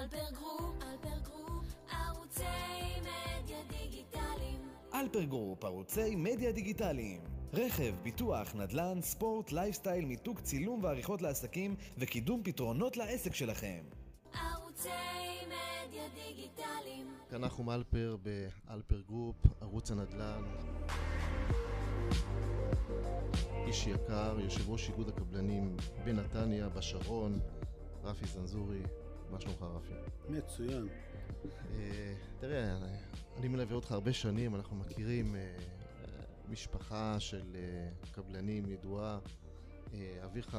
אלפר גרופ, ערוצי מדיה דיגיטליים. רכב, ביטוח, נדל"ן, ספורט, לייפסטייל, מיתוג צילום ועריכות לעסקים וקידום פתרונות לעסק שלכם. ערוצי מדיה דיגיטליים. כאן אנחנו אלפר באלפר גרופ, ערוץ הנדל"ן. איש יקר, יושב ראש איגוד הקבלנים בנתניה, בשרון, רפי זנזורי, מה שלומך רפי? מצוין. אה, תראה, אני, מלווה אותך הרבה שנים, אנחנו מכירים אה, משפחה של אה, קבלנים ידועה. אביך,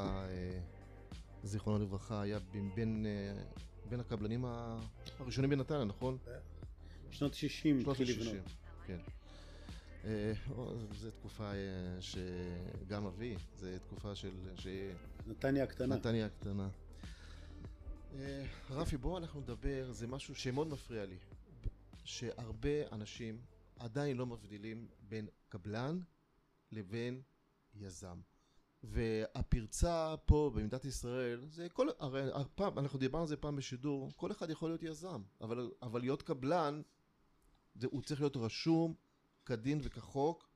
זיכרונו לברכה, היה בין, הקבלנים הראשונים בנתניה, נכון? שנות ה-60 שנות התחיל ה-60, לבנות. כן. זו תקופה שגם אבי, זו תקופה של... נתניה הקטנה. נתניה הקטנה. אה, רפי, בוא אנחנו נדבר, זה משהו שמאוד מפריע לי. שהרבה אנשים עדיין לא מבדילים בין קבלן לבין יזם. והפרצה פה במדינת ישראל, זה כל, הרי הפעם, אנחנו דיברנו על זה פעם בשידור, כל אחד יכול להיות יזם, אבל, אבל להיות קבלן, זה, הוא צריך להיות רשום כדין וכחוק,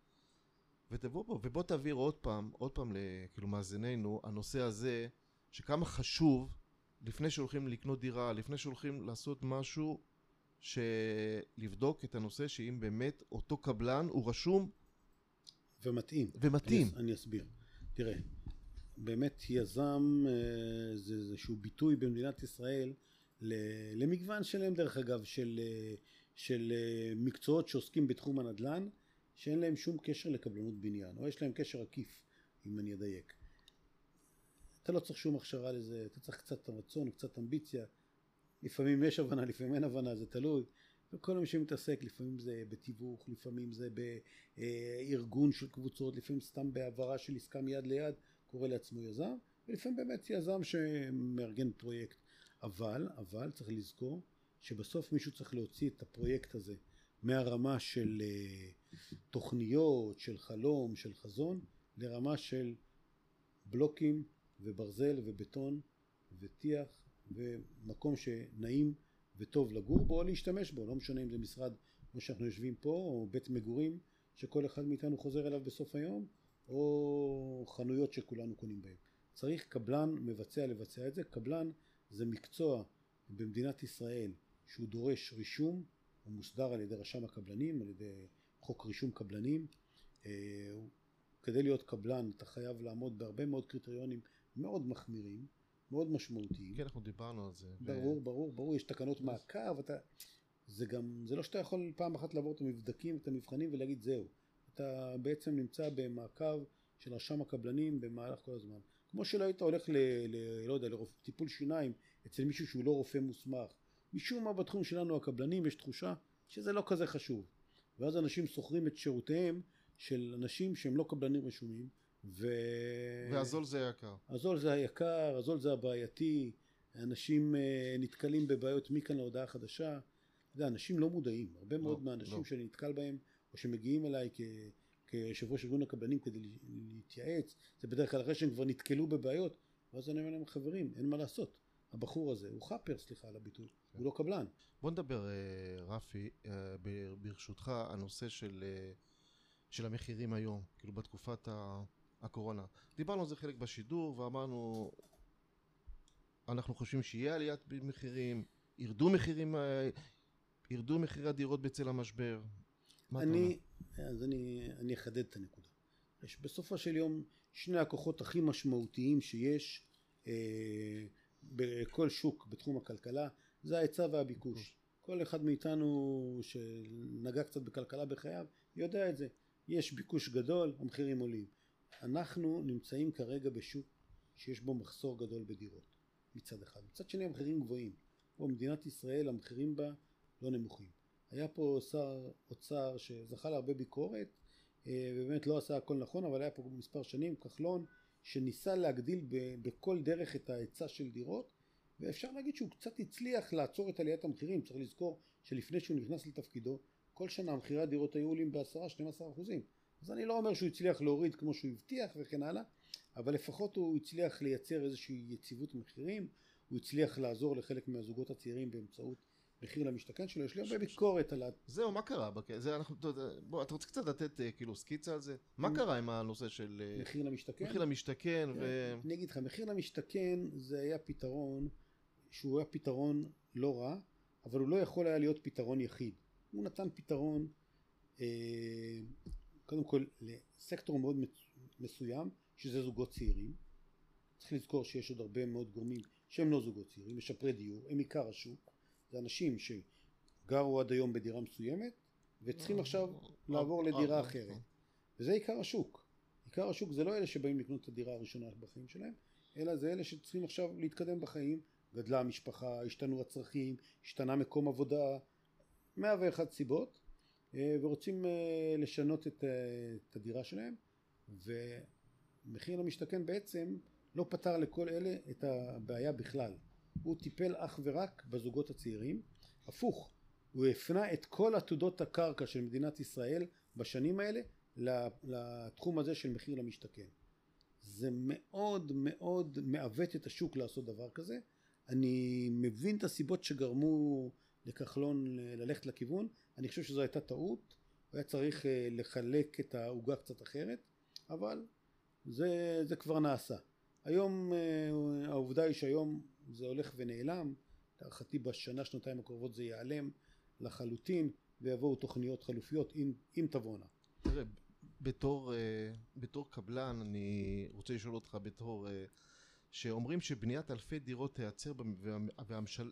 ותבוא פה, ובוא תעביר עוד פעם, עוד פעם לכאילו מאזיננו, הנושא הזה, שכמה חשוב, לפני שהולכים לקנות דירה, לפני שהולכים לעשות משהו, שלבדוק את הנושא שאם באמת אותו קבלן הוא רשום ומתאים. ומתאים. אני, אני אסביר. תראה, באמת יזם אה, זה איזשהו ביטוי במדינת ישראל למגוון שלם דרך אגב של, אה, של אה, מקצועות שעוסקים בתחום הנדל"ן שאין להם שום קשר לקבלנות בניין או יש להם קשר עקיף אם אני אדייק. אתה לא צריך שום הכשרה לזה, אתה צריך קצת רצון, קצת אמביציה, לפעמים יש הבנה, לפעמים אין הבנה, זה תלוי. וכל מי שמתעסק, לפעמים זה בתיווך, לפעמים זה בארגון של קבוצות, לפעמים סתם בהעברה של עסקה מיד ליד, קורא לעצמו יזם, ולפעמים באמת יזם שמארגן פרויקט. אבל, אבל צריך לזכור שבסוף מישהו צריך להוציא את הפרויקט הזה מהרמה של אה, תוכניות, של חלום, של חזון, לרמה של בלוקים וברזל ובטון וטיח ומקום שנעים וטוב לגור בו או להשתמש בו, לא משנה אם זה משרד כמו שאנחנו יושבים פה או בית מגורים שכל אחד מאיתנו חוזר אליו בסוף היום או חנויות שכולנו קונים בהן. צריך קבלן מבצע לבצע את זה, קבלן זה מקצוע במדינת ישראל שהוא דורש רישום, הוא מוסדר על ידי רשם הקבלנים, על ידי חוק רישום קבלנים. אה, כדי להיות קבלן אתה חייב לעמוד בהרבה מאוד קריטריונים מאוד מחמירים, מאוד משמעותיים. כן, אנחנו דיברנו על זה. ו- ברור, ברור, ברור, יש תקנות מעקב, אתה... זה גם, זה לא שאתה יכול פעם אחת לעבור את המבדקים, את המבחנים ולהגיד זהו. אתה בעצם נמצא במעקב של רשם הקבלנים במהלך כל הזמן. כמו שלא היית הולך ל... ל לא יודע, לטיפול שיניים אצל מישהו שהוא לא רופא מוסמך. משום מה בתחום שלנו הקבלנים יש תחושה שזה לא כזה חשוב. ואז אנשים שוכרים את שירותיהם של אנשים שהם לא קבלנים רשומים, ו... והזול זה יקר. הזול זה היקר, הזול זה הבעייתי, אנשים אה, נתקלים בבעיות מכאן להודעה חדשה. אתה יודע, אנשים לא מודעים, הרבה מאוד מהאנשים לא. שאני נתקל בהם, או שמגיעים אליי כ... כיושב ראש ארגון הקבלנים כדי להתייעץ, זה בדרך כלל אחרי שהם כבר נתקלו בבעיות, ואז אני אומר להם, חברים, אין מה לעשות. הבחור הזה הוא חאפר, סליחה על הביטוי, הוא לא קבלן. בוא נדבר, אה, רפי, אה, ברשותך, הנושא של, של המחירים היום, כאילו בתקופת ה- הקורונה. דיברנו על זה חלק בשידור ואמרנו, אנחנו חושבים שיהיה עליית מחירים, ירדו מחירים, ירדו מחירי הדירות בצל המשבר. מה אתה אומר? אני, אז אני, אני אחדד את הנקודה. יש בסופו של יום שני הכוחות הכי משמעותיים שיש אה, בכל שוק בתחום הכלכלה, זה ההיצע והביקוש. כל אחד מאיתנו שנגע קצת בכלכלה בחייו יודע את זה. יש ביקוש גדול, המחירים עולים. אנחנו נמצאים כרגע בשוק שיש בו מחסור גדול בדירות, מצד אחד. מצד שני המחירים גבוהים. פה במדינת ישראל המחירים בה לא נמוכים. היה פה שר אוצר שזכה להרבה ביקורת, אה, ובאמת לא עשה הכל נכון, אבל היה פה מספר שנים, כחלון, שניסה להגדיל ב- בכל דרך את ההיצע של דירות, ואפשר להגיד שהוא קצת הצליח לעצור את עליית המחירים. צריך לזכור שלפני שהוא נכנס לתפקידו, כל שנה מחירי הדירות היו עולים ב-10-12 אחוזים. אז אני לא אומר שהוא הצליח להוריד כמו שהוא הבטיח וכן הלאה, אבל לפחות הוא הצליח לייצר איזושהי יציבות מחירים, הוא הצליח לעזור לחלק מהזוגות הצעירים באמצעות מחיר למשתכן שלו, יש לי הרבה ביקורת על ה... זהו, מה קרה? זה אנחנו, בוא, אתה רוצה קצת לתת אה, כאילו סקיצה על זה? מה קרה עם הנושא של אה, מחיר למשתכן. מחיר למשתכן ו... אני אגיד לך, מחיר למשתכן זה היה פתרון שהוא היה פתרון לא רע, אבל הוא לא יכול היה להיות פתרון יחיד. הוא נתן פתרון אה, קודם כל לסקטור מאוד מסוים, שזה זוגות צעירים. צריך לזכור שיש עוד הרבה מאוד גורמים שהם לא זוגות צעירים, משפרי דיור, הם עיקר השוק. זה אנשים שגרו עד היום בדירה מסוימת וצריכים עכשיו לעבור לדירה אחרת. וזה עיקר השוק. עיקר השוק זה לא אלה שבאים לקנות את הדירה הראשונה בחיים שלהם, אלא זה אלה שצריכים עכשיו להתקדם בחיים, גדלה המשפחה, השתנו הצרכים, השתנה מקום עבודה, מאה ואחת סיבות, ורוצים אה, לשנות את, אה, את הדירה שלהם, ומחיר למשתכן בעצם לא פתר לכל אלה את הבעיה בכלל. הוא טיפל אך ורק בזוגות הצעירים, הפוך, הוא הפנה את כל עתודות הקרקע של מדינת ישראל בשנים האלה לתחום הזה של מחיר למשתכן. זה מאוד מאוד מעוות את השוק לעשות דבר כזה. אני מבין את הסיבות שגרמו לכחלון ללכת לכיוון, אני חושב שזו הייתה טעות, היה צריך אה, לחלק את העוגה קצת אחרת, אבל זה, זה כבר נעשה. היום אה, העובדה היא שהיום זה הולך ונעלם, להערכתי בשנה שנתיים הקרובות זה ייעלם לחלוטין ויבואו תוכניות חלופיות אם, אם תבואנה. תראה, בתור, אה, בתור קבלן, אני רוצה לשאול אותך בתור... שאומרים שבניית אלפי דירות תיעצר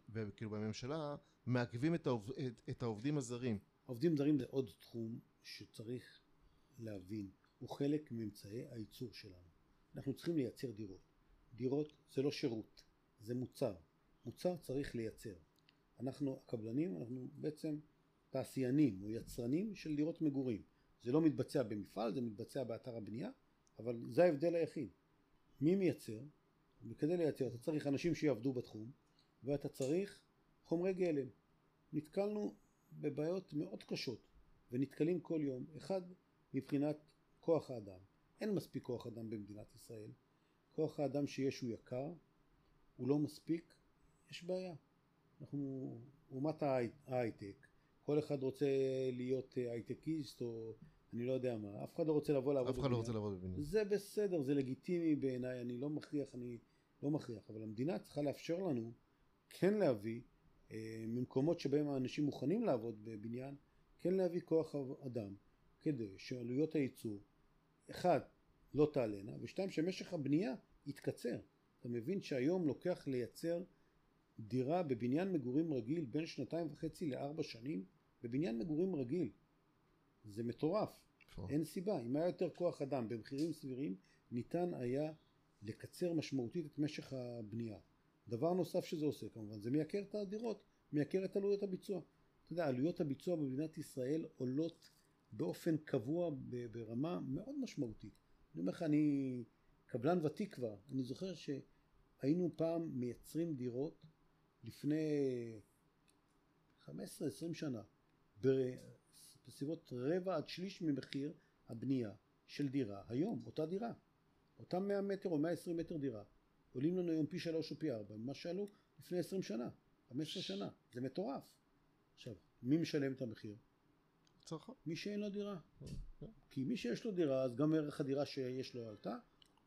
וכאילו בממשלה מעכבים את, העוב, את, את העובדים הזרים. עובדים זרים זה עוד תחום שצריך להבין, הוא חלק מאמצעי הייצור שלנו. אנחנו צריכים לייצר דירות. דירות זה לא שירות, זה מוצר. מוצר צריך לייצר. אנחנו הקבלנים, אנחנו בעצם תעשיינים או יצרנים של דירות מגורים. זה לא מתבצע במפעל, זה מתבצע באתר הבנייה, אבל זה ההבדל היחיד. מי מייצר? וכדי לייצר אתה צריך אנשים שיעבדו בתחום, ואתה צריך חומרי גלם. נתקלנו בבעיות מאוד קשות, ונתקלים כל יום. אחד, מבחינת כוח האדם. אין מספיק כוח אדם במדינת ישראל. כוח האדם שיש הוא יקר, הוא לא מספיק, יש בעיה. אנחנו אומת ההי- ההייטק, כל אחד רוצה להיות אה, הייטקיסט או אני לא יודע מה, אף אחד לא רוצה לבוא לעבוד אף אחד לא בבניין. רוצה לעבוד בבניין. זה בסדר, זה לגיטימי בעיניי, אני לא מכריח, אני לא מכריח, אבל המדינה צריכה לאפשר לנו כן להביא אה, ממקומות שבהם האנשים מוכנים לעבוד בבניין, כן להביא כוח אדם, כדי שעלויות הייצור, אחד, לא תעלנה, ושתיים, שמשך הבנייה יתקצר. אתה מבין שהיום לוקח לייצר דירה בבניין מגורים רגיל בין שנתיים וחצי לארבע שנים, בבניין מגורים רגיל. זה מטורף. אין סיבה, אם היה יותר כוח אדם במחירים סבירים, ניתן היה לקצר משמעותית את משך הבנייה. דבר נוסף שזה עושה כמובן, זה מייקר את הדירות, מייקר את עלויות הביצוע. אתה יודע, עלויות הביצוע במדינת ישראל עולות באופן קבוע ברמה מאוד משמעותית. אני אומר לך, אני קבלן ותיק כבר, אני זוכר שהיינו פעם מייצרים דירות לפני 15-20 שנה, בסביבות רבע עד שליש ממחיר הבנייה של דירה היום, אותה דירה. אותם 100 מטר או 120 מטר דירה עולים לנו היום פי שלוש או פי ארבע ממה שעלו לפני 20 שנה, 15 שנה, זה מטורף. עכשיו, מי משלם את המחיר? צרכן. מי שאין לו דירה. כי מי שיש לו דירה, אז גם ערך הדירה שיש לו עלתה,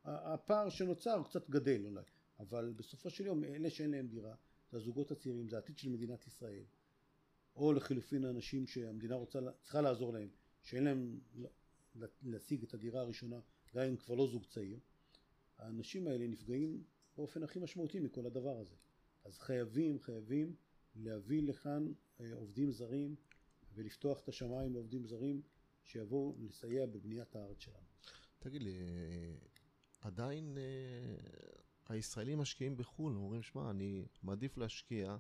הפער שנוצר קצת גדל אולי, אבל בסופו של יום אלה שאין להם דירה, זה הזוגות הצעירים, זה העתיד של מדינת ישראל. או לחילופין האנשים שהמדינה רוצה, צריכה לעזור להם, שאין להם להשיג את הדירה הראשונה, גם אם כבר לא זוג צעיר, האנשים האלה נפגעים באופן הכי משמעותי מכל הדבר הזה. אז חייבים, חייבים להביא לכאן אה, עובדים זרים ולפתוח את השמיים לעובדים זרים שיבואו לסייע בבניית הארץ שלנו. תגיד לי, אה, עדיין אה, הישראלים משקיעים בחו"ל, אומרים, שמע, אני מעדיף להשקיע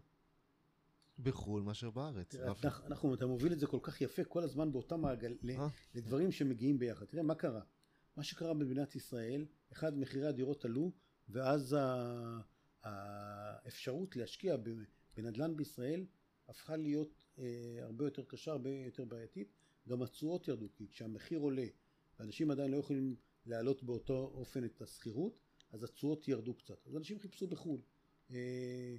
בחו"ל מאשר בארץ. תראה, אנחנו, אתה מוביל את זה כל כך יפה כל הזמן באותה מעגל? לדברים שמגיעים ביחד. תראה מה קרה. מה שקרה במדינת ישראל, אחד, מחירי הדירות עלו, ואז האפשרות להשקיע בנדל"ן בישראל הפכה להיות אה, הרבה יותר קשה, הרבה יותר בעייתית. גם התשואות ירדו, כי כשהמחיר עולה, ואנשים עדיין לא יכולים להעלות באותו אופן את השכירות, אז התשואות ירדו קצת. אז אנשים חיפשו בחו"ל. אה,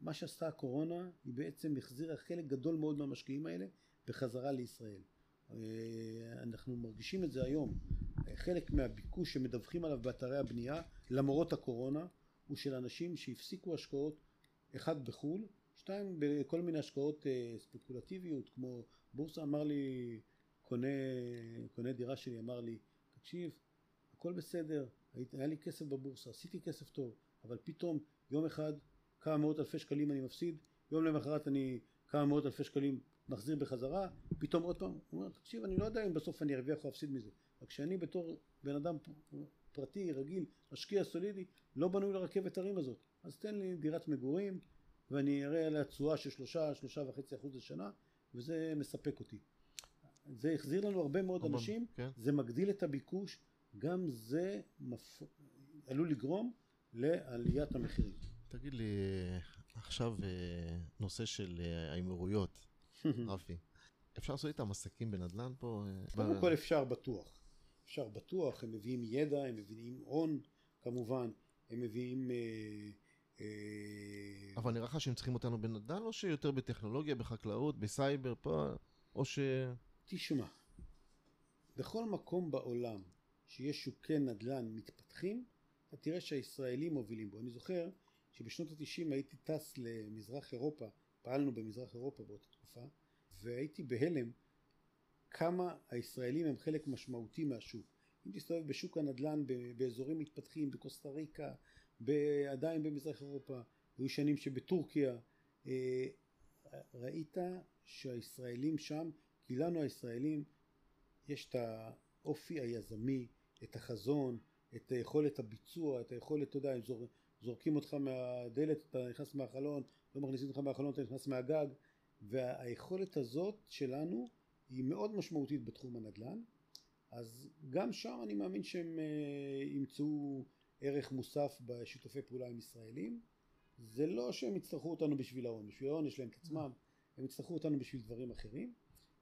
מה שעשתה הקורונה, היא בעצם החזירה חלק גדול מאוד מהמשקיעים האלה בחזרה לישראל. אה, אנחנו מרגישים את זה היום. חלק מהביקוש שמדווחים עליו באתרי הבנייה, למרות הקורונה, הוא של אנשים שהפסיקו השקעות, אחד בחו"ל, שתיים בכל מיני השקעות אה, ספקולטיביות, כמו בורסה אמר לי, קונה, קונה דירה שלי, אמר לי, תקשיב, הכל בסדר, היה לי כסף בבורסה, עשיתי כסף טוב, אבל פתאום יום אחד כמה מאות אלפי שקלים אני מפסיד, יום למחרת אני כמה מאות אלפי שקלים מחזיר בחזרה, פתאום עוד פעם, הוא אומר, תקשיב, אני לא יודע אם בסוף אני ארוויח או אפסיד מזה, רק שאני בתור בן אדם פרטי, רגיל, משקיע סולידי, לא בנוי לרכבת הרים הזאת, אז תן לי דירת מגורים, ואני אראה עליה תשואה של שלושה, שלושה וחצי אחוז לשנה, וזה מספק אותי. זה החזיר לנו הרבה מאוד הרבה, אנשים, כן. זה מגדיל את הביקוש, גם זה מפ... עלול לגרום לעליית המחירים. תגיד לי, עכשיו אה, נושא של אה, האמירויות, רפי. אפשר לעשות איתם עסקים בנדל"ן פה? אה, קודם כל אפשר בטוח. אפשר בטוח, הם מביאים ידע, הם מביאים הון כמובן, הם מביאים... אה, אה, אבל נראה לך שהם צריכים אותנו בנדל"ן, או שיותר בטכנולוגיה, בחקלאות, בסייבר, פה, או ש... תשמע, בכל מקום בעולם שיש שוקי נדל"ן מתפתחים, אתה תראה שהישראלים מובילים בו. אני זוכר שבשנות התשעים הייתי טס למזרח אירופה, פעלנו במזרח אירופה באותה תקופה, והייתי בהלם כמה הישראלים הם חלק משמעותי מהשוק. אם תסתובב בשוק הנדל"ן באזורים מתפתחים, בקוסטה ריקה, עדיין במזרח אירופה, היו שנים שבטורקיה, אה, ראית שהישראלים שם, כי לנו הישראלים יש את האופי היזמי, את החזון, את יכולת הביצוע, את היכולת, אתה יודע, הם זור, זורקים אותך מהדלת, אתה נכנס מהחלון, לא מכניסים אותך מהחלון, אתה נכנס מהגג, והיכולת הזאת שלנו היא מאוד משמעותית בתחום הנדל"ן, אז גם שם אני מאמין שהם אה, ימצאו ערך מוסף בשיתופי פעולה עם ישראלים. זה לא שהם יצטרכו אותנו בשביל ההון, בשביל ההון יש להם את עצמם, הם יצטרכו אותנו בשביל דברים אחרים,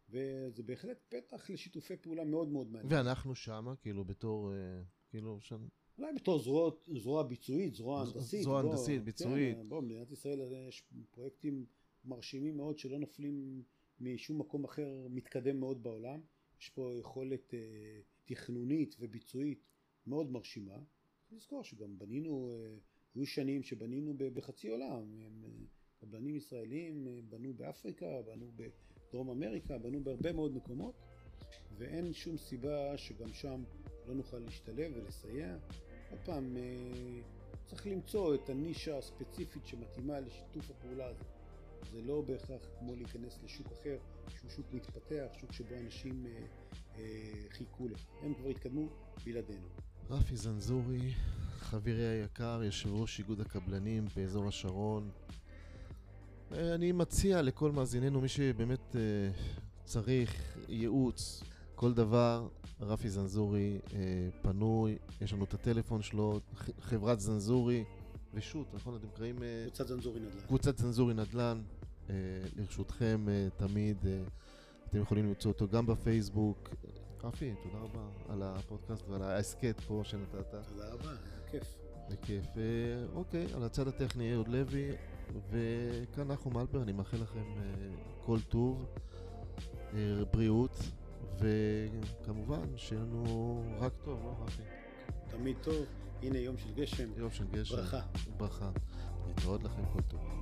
וזה בהחלט פתח לשיתופי פעולה מאוד מאוד מעניין. ואנחנו שמה, כאילו, בתור... אה, כאילו, שם... אולי בתור זרוע, זרוע ביצועית, זרוע הנדסית. זרוע הנדסית, ביצועית. כן, בוא, במדינת ישראל יש פרויקטים מרשימים מאוד שלא נופלים משום מקום אחר מתקדם מאוד בעולם. יש פה יכולת אה, תכנונית וביצועית מאוד מרשימה. צריך לזכור שגם בנינו, אה, היו שנים שבנינו בחצי עולם. הם, אה, קבלנים ישראלים אה, בנו באפריקה, בנו בדרום אמריקה, בנו בהרבה מאוד מקומות, ואין שום סיבה שגם שם לא נוכל להשתלב ולסייע. עוד פעם, אה, צריך למצוא את הנישה הספציפית שמתאימה לשיתוף הפעולה הזה. זה לא בהכרח כמו להיכנס לשוק אחר, שהוא שוק מתפתח, שוק שבו אנשים אה, אה, חיכו לך. הם כבר התקדמו בלעדינו. רפי זנזורי, חברי היקר, יושב ראש איגוד הקבלנים באזור השרון. אני מציע לכל מאזיננו, מי שבאמת אה, צריך ייעוץ, כל דבר, רפי זנזורי אה, פנוי, יש לנו את הטלפון שלו, חברת זנזורי ושות', נכון? אתם קוראים אה, קבוצת זנזורי נדל"ן. קבוצת זנזורי נדל"ן, אה, לרשותכם אה, תמיד, אתם יכולים למצוא אותו גם בפייסבוק. רפי, תודה רבה על הפודקאסט ועל ההסכת פה שנתת, תודה רבה, כיף. בכיף. אוקיי, על הצד הטכני אהוד לוי, וכאן נחום אלבר, אני מאחל לכם כל טוב, בריאות, וכמובן שיהיה לנו רק טוב, לא רפי? תמיד טוב. הנה יום של גשם. יום של גשם. ברכה. ברכה. להתראות לכם כל טוב.